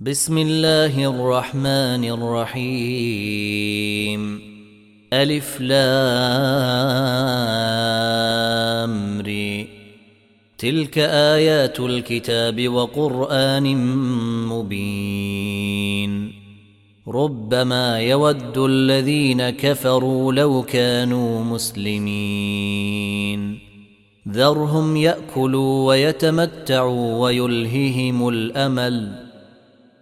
بسم الله الرحمن الرحيم. ألف لام ري تلك آيات الكتاب وقرآن مبين. ربما يود الذين كفروا لو كانوا مسلمين. ذرهم يأكلوا ويتمتعوا ويلههم الأمل.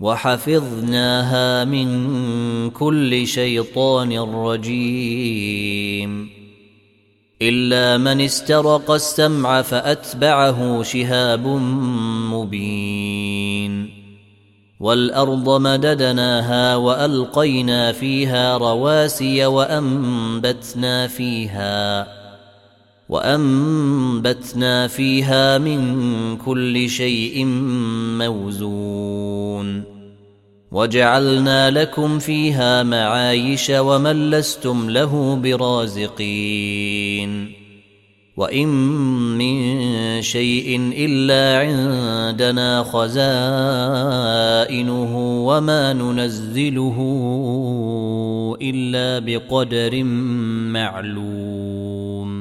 وحفظناها من كل شيطان رجيم. إلا من استرق السمع فأتبعه شهاب مبين. والأرض مددناها وألقينا فيها رواسي وأنبتنا فيها وأنبتنا فيها من كل شيء موزون. وجعلنا لكم فيها معايش ومن لستم له برازقين. وإن من شيء إلا عندنا خزائنه وما ننزله إلا بقدر معلوم.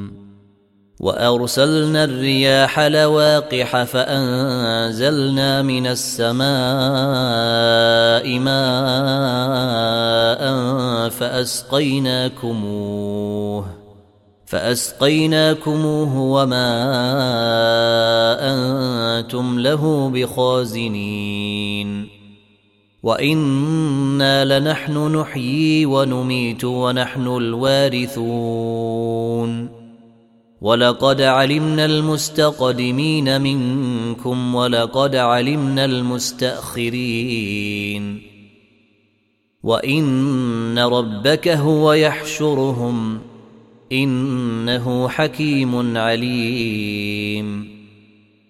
وأرسلنا الرياح لواقح فأنزلنا من السماء ماء فأسقيناكموه فأسقيناكموه وما أنتم له بخازنين وإنا لنحن نحيي ونميت ونحن الوارثون ولقد علمنا المستقدمين منكم ولقد علمنا المستاخرين وان ربك هو يحشرهم انه حكيم عليم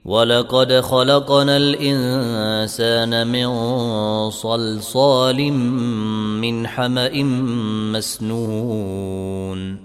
ولقد خلقنا الانسان من صلصال من حما مسنون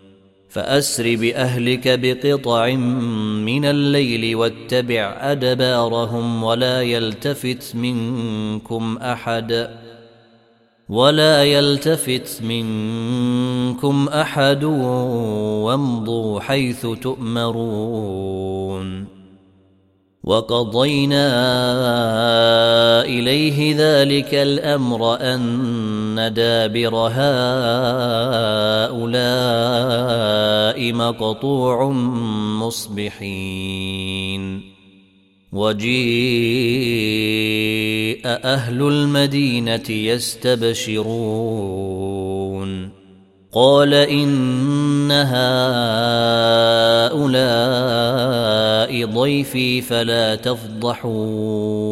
فأسر بأهلك بقطع من الليل واتبع أدبارهم ولا يلتفت منكم أحد ولا يلتفت منكم أحد وامضوا حيث تؤمرون وقضينا إليه ذلك الأمر ان دابر هؤلاء مقطوع مصبحين. وجيء أهل المدينة يستبشرون. قال إن هؤلاء ضيفي فلا تفضحون.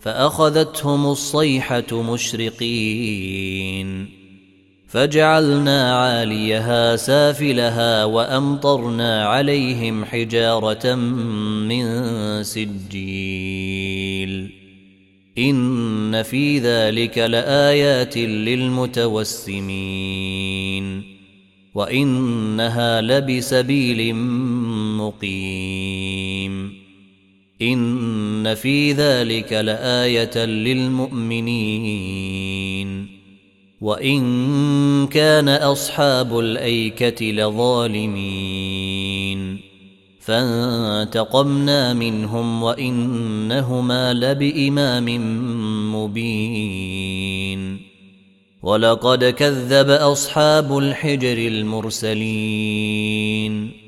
فأخذتهم الصيحة مشرقين. فجعلنا عاليها سافلها وأمطرنا عليهم حجارة من سجيل. إن في ذلك لآيات للمتوسمين. وإنها لبسبيل مقيم. إن في ذلك لآية للمؤمنين. وإن كان أصحاب الأيكة لظالمين. فانتقمنا منهم وإنهما لبإمام مبين. ولقد كذب أصحاب الحجر المرسلين.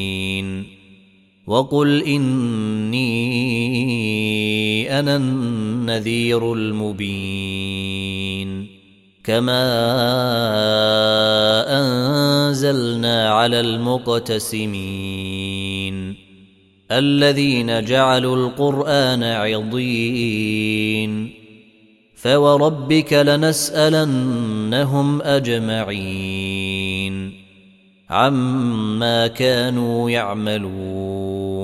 وقل إني أنا النذير المبين. كما أنزلنا على المقتسمين. الذين جعلوا القرآن عضين. فوربك لنسألنهم أجمعين. عما كانوا يعملون.